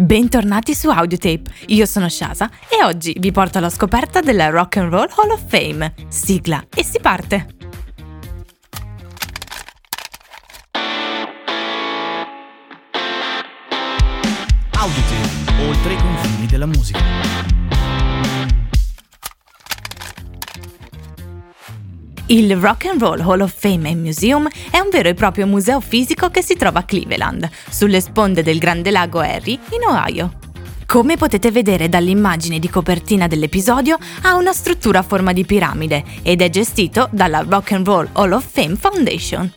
Bentornati su Audiotape, io sono Shasa e oggi vi porto alla scoperta della Rock and Roll Hall of Fame. Sigla e si parte! Audiotape, oltre i confini della musica. Il Rock and Roll Hall of Fame and Museum è un vero e proprio museo fisico che si trova a Cleveland, sulle sponde del Grande Lago Erie, in Ohio. Come potete vedere dall'immagine di copertina dell'episodio, ha una struttura a forma di piramide ed è gestito dalla Rock and Roll Hall of Fame Foundation.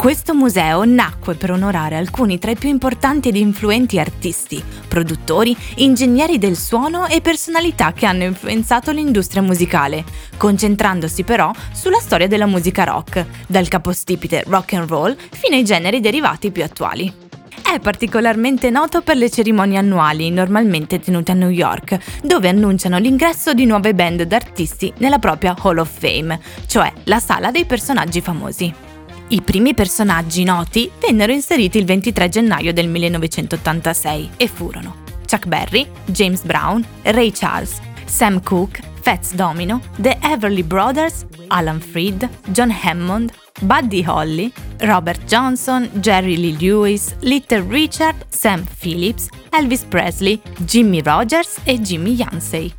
Questo museo nacque per onorare alcuni tra i più importanti ed influenti artisti, produttori, ingegneri del suono e personalità che hanno influenzato l'industria musicale, concentrandosi però sulla storia della musica rock, dal capostipite rock and roll fino ai generi derivati più attuali. È particolarmente noto per le cerimonie annuali, normalmente tenute a New York, dove annunciano l'ingresso di nuove band d'artisti nella propria Hall of Fame, cioè la sala dei personaggi famosi. I primi personaggi noti vennero inseriti il 23 gennaio del 1986 e furono Chuck Berry, James Brown, Ray Charles, Sam Cooke, Fats Domino, The Everly Brothers, Alan Freed, John Hammond, Buddy Holly, Robert Johnson, Jerry Lee Lewis, Little Richard, Sam Phillips, Elvis Presley, Jimmy Rogers e Jimmy Yancey.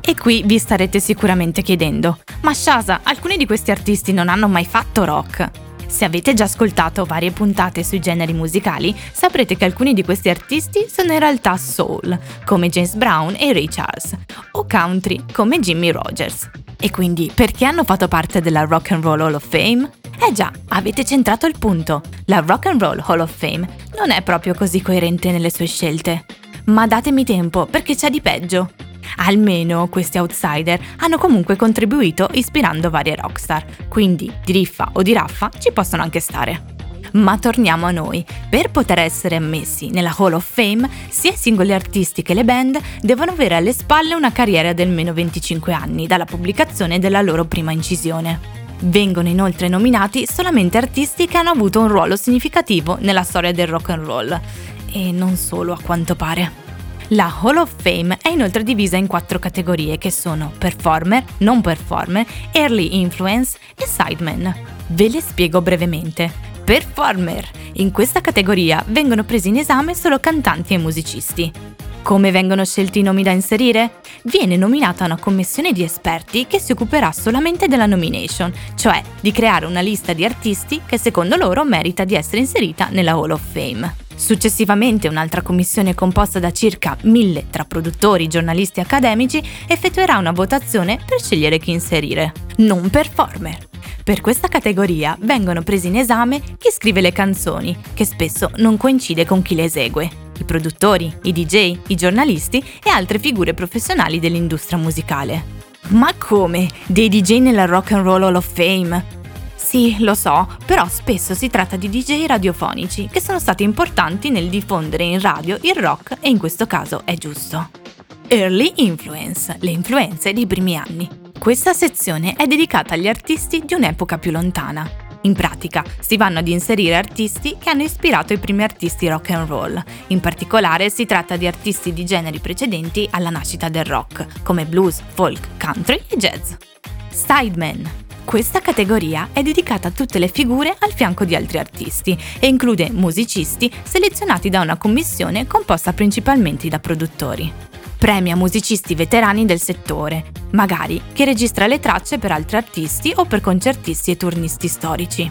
E qui vi starete sicuramente chiedendo, ma Shasa, alcuni di questi artisti non hanno mai fatto rock? Se avete già ascoltato varie puntate sui generi musicali, saprete che alcuni di questi artisti sono in realtà soul, come James Brown e Ray Charles, o country, come Jimmy Rogers. E quindi perché hanno fatto parte della Rock and Roll Hall of Fame? Eh già, avete centrato il punto. La Rock and Roll Hall of Fame non è proprio così coerente nelle sue scelte. Ma datemi tempo, perché c'è di peggio. Almeno questi outsider hanno comunque contribuito ispirando varie rockstar, quindi di riffa o di raffa ci possono anche stare. Ma torniamo a noi. Per poter essere ammessi nella Hall of Fame, sia i singoli artisti che le band devono avere alle spalle una carriera di almeno 25 anni dalla pubblicazione della loro prima incisione. Vengono inoltre nominati solamente artisti che hanno avuto un ruolo significativo nella storia del rock and roll. E non solo a quanto pare. La Hall of Fame è inoltre divisa in quattro categorie che sono performer, non performer, early influence e sideman. Ve le spiego brevemente. Performer. In questa categoria vengono presi in esame solo cantanti e musicisti. Come vengono scelti i nomi da inserire? Viene nominata una commissione di esperti che si occuperà solamente della nomination, cioè di creare una lista di artisti che secondo loro merita di essere inserita nella Hall of Fame. Successivamente un'altra commissione composta da circa mille tra produttori, giornalisti e accademici effettuerà una votazione per scegliere chi inserire. Non performer. Per questa categoria vengono presi in esame chi scrive le canzoni, che spesso non coincide con chi le esegue, i produttori, i DJ, i giornalisti e altre figure professionali dell'industria musicale. Ma come? Dei DJ nella Rock and Roll Hall of Fame? Sì, lo so, però spesso si tratta di DJ radiofonici che sono stati importanti nel diffondere in radio il rock e in questo caso è giusto. Early Influence, le influenze dei primi anni. Questa sezione è dedicata agli artisti di un'epoca più lontana. In pratica, si vanno ad inserire artisti che hanno ispirato i primi artisti rock and roll. In particolare si tratta di artisti di generi precedenti alla nascita del rock, come blues, folk, country e jazz. Sidemen, questa categoria è dedicata a tutte le figure al fianco di altri artisti e include musicisti selezionati da una commissione composta principalmente da produttori. Premia musicisti veterani del settore, magari che registra le tracce per altri artisti o per concertisti e turnisti storici.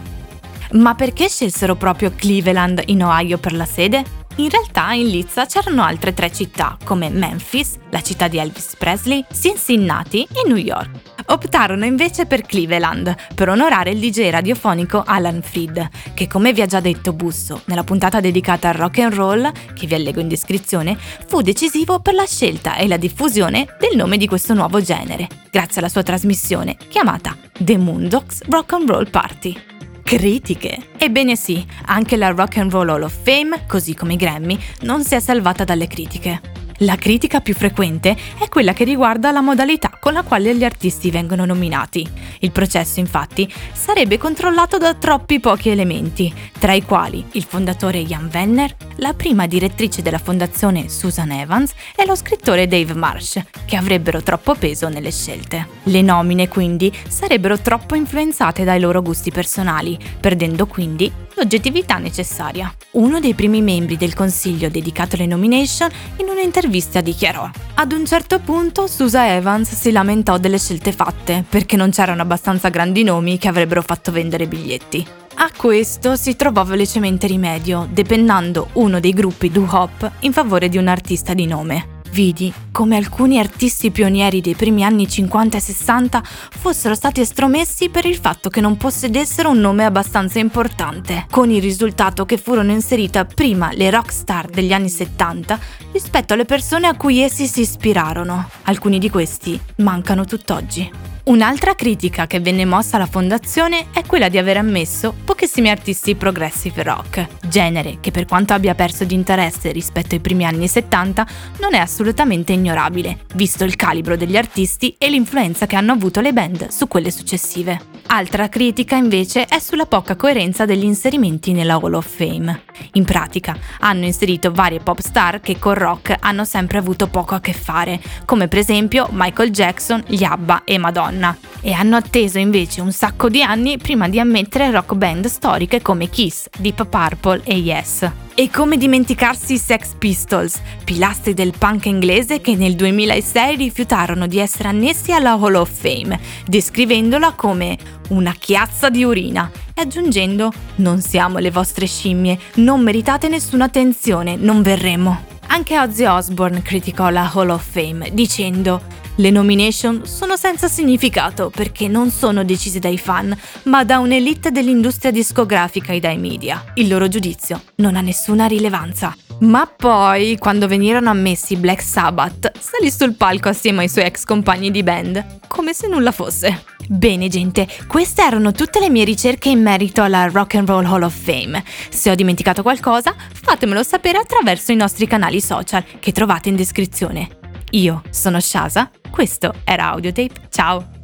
Ma perché scelsero proprio Cleveland in Ohio per la sede? In realtà in Lizza c'erano altre tre città, come Memphis, la città di Elvis Presley, Cincinnati e New York. Optarono invece per Cleveland, per onorare il DJ radiofonico Alan Freed, che come vi ha già detto Busso nella puntata dedicata al rock and roll, che vi allego in descrizione, fu decisivo per la scelta e la diffusione del nome di questo nuovo genere, grazie alla sua trasmissione chiamata The Moondogs Rock and Roll Party. Critiche. Ebbene sì, anche la Rock and Roll Hall of Fame, così come i Grammy, non si è salvata dalle critiche. La critica più frequente è quella che riguarda la modalità con la quale gli artisti vengono nominati. Il processo, infatti, sarebbe controllato da troppi pochi elementi, tra i quali il fondatore Jan Wenner, la prima direttrice della fondazione Susan Evans e lo scrittore Dave Marsh, che avrebbero troppo peso nelle scelte. Le nomine, quindi, sarebbero troppo influenzate dai loro gusti personali, perdendo quindi l'oggettività necessaria. Uno dei primi membri del consiglio dedicato alle nomination in un'intervista dichiarò Ad un certo punto Susa Evans si lamentò delle scelte fatte perché non c'erano abbastanza grandi nomi che avrebbero fatto vendere biglietti. A questo si trovò velocemente rimedio, depennando uno dei gruppi doo-hop in favore di un artista di nome vidi come alcuni artisti pionieri dei primi anni 50 e 60 fossero stati estromessi per il fatto che non possedessero un nome abbastanza importante, con il risultato che furono inserite prima le rock star degli anni 70 rispetto alle persone a cui essi si ispirarono. Alcuni di questi mancano tutt'oggi. Un'altra critica che venne mossa alla fondazione è quella di aver ammesso pochissimi artisti progressive rock, genere che per quanto abbia perso di interesse rispetto ai primi anni 70 non è assolutamente ignorabile, visto il calibro degli artisti e l'influenza che hanno avuto le band su quelle successive. Altra critica invece è sulla poca coerenza degli inserimenti nella Hall of Fame. In pratica, hanno inserito varie pop star che con rock hanno sempre avuto poco a che fare, come per esempio Michael Jackson, gli ABBA e Madonna, e hanno atteso invece un sacco di anni prima di ammettere rock band storiche come Kiss, Deep Purple e Yes. E come dimenticarsi i Sex Pistols, pilastri del punk inglese che nel 2006 rifiutarono di essere annessi alla Hall of Fame, descrivendola come una chiazza di urina e aggiungendo non siamo le vostre scimmie, non meritate nessuna attenzione, non verremo. Anche Ozzy Osbourne criticò la Hall of Fame dicendo le nomination sono senza significato perché non sono decise dai fan, ma da un'elite dell'industria discografica e dai media. Il loro giudizio non ha nessuna rilevanza. Ma poi, quando venirono ammessi Black Sabbath, salì sul palco assieme ai suoi ex compagni di band, come se nulla fosse. Bene gente, queste erano tutte le mie ricerche in merito alla Rock and Roll Hall of Fame. Se ho dimenticato qualcosa, fatemelo sapere attraverso i nostri canali social che trovate in descrizione. Io sono Shasa, questo era Audiotape, ciao!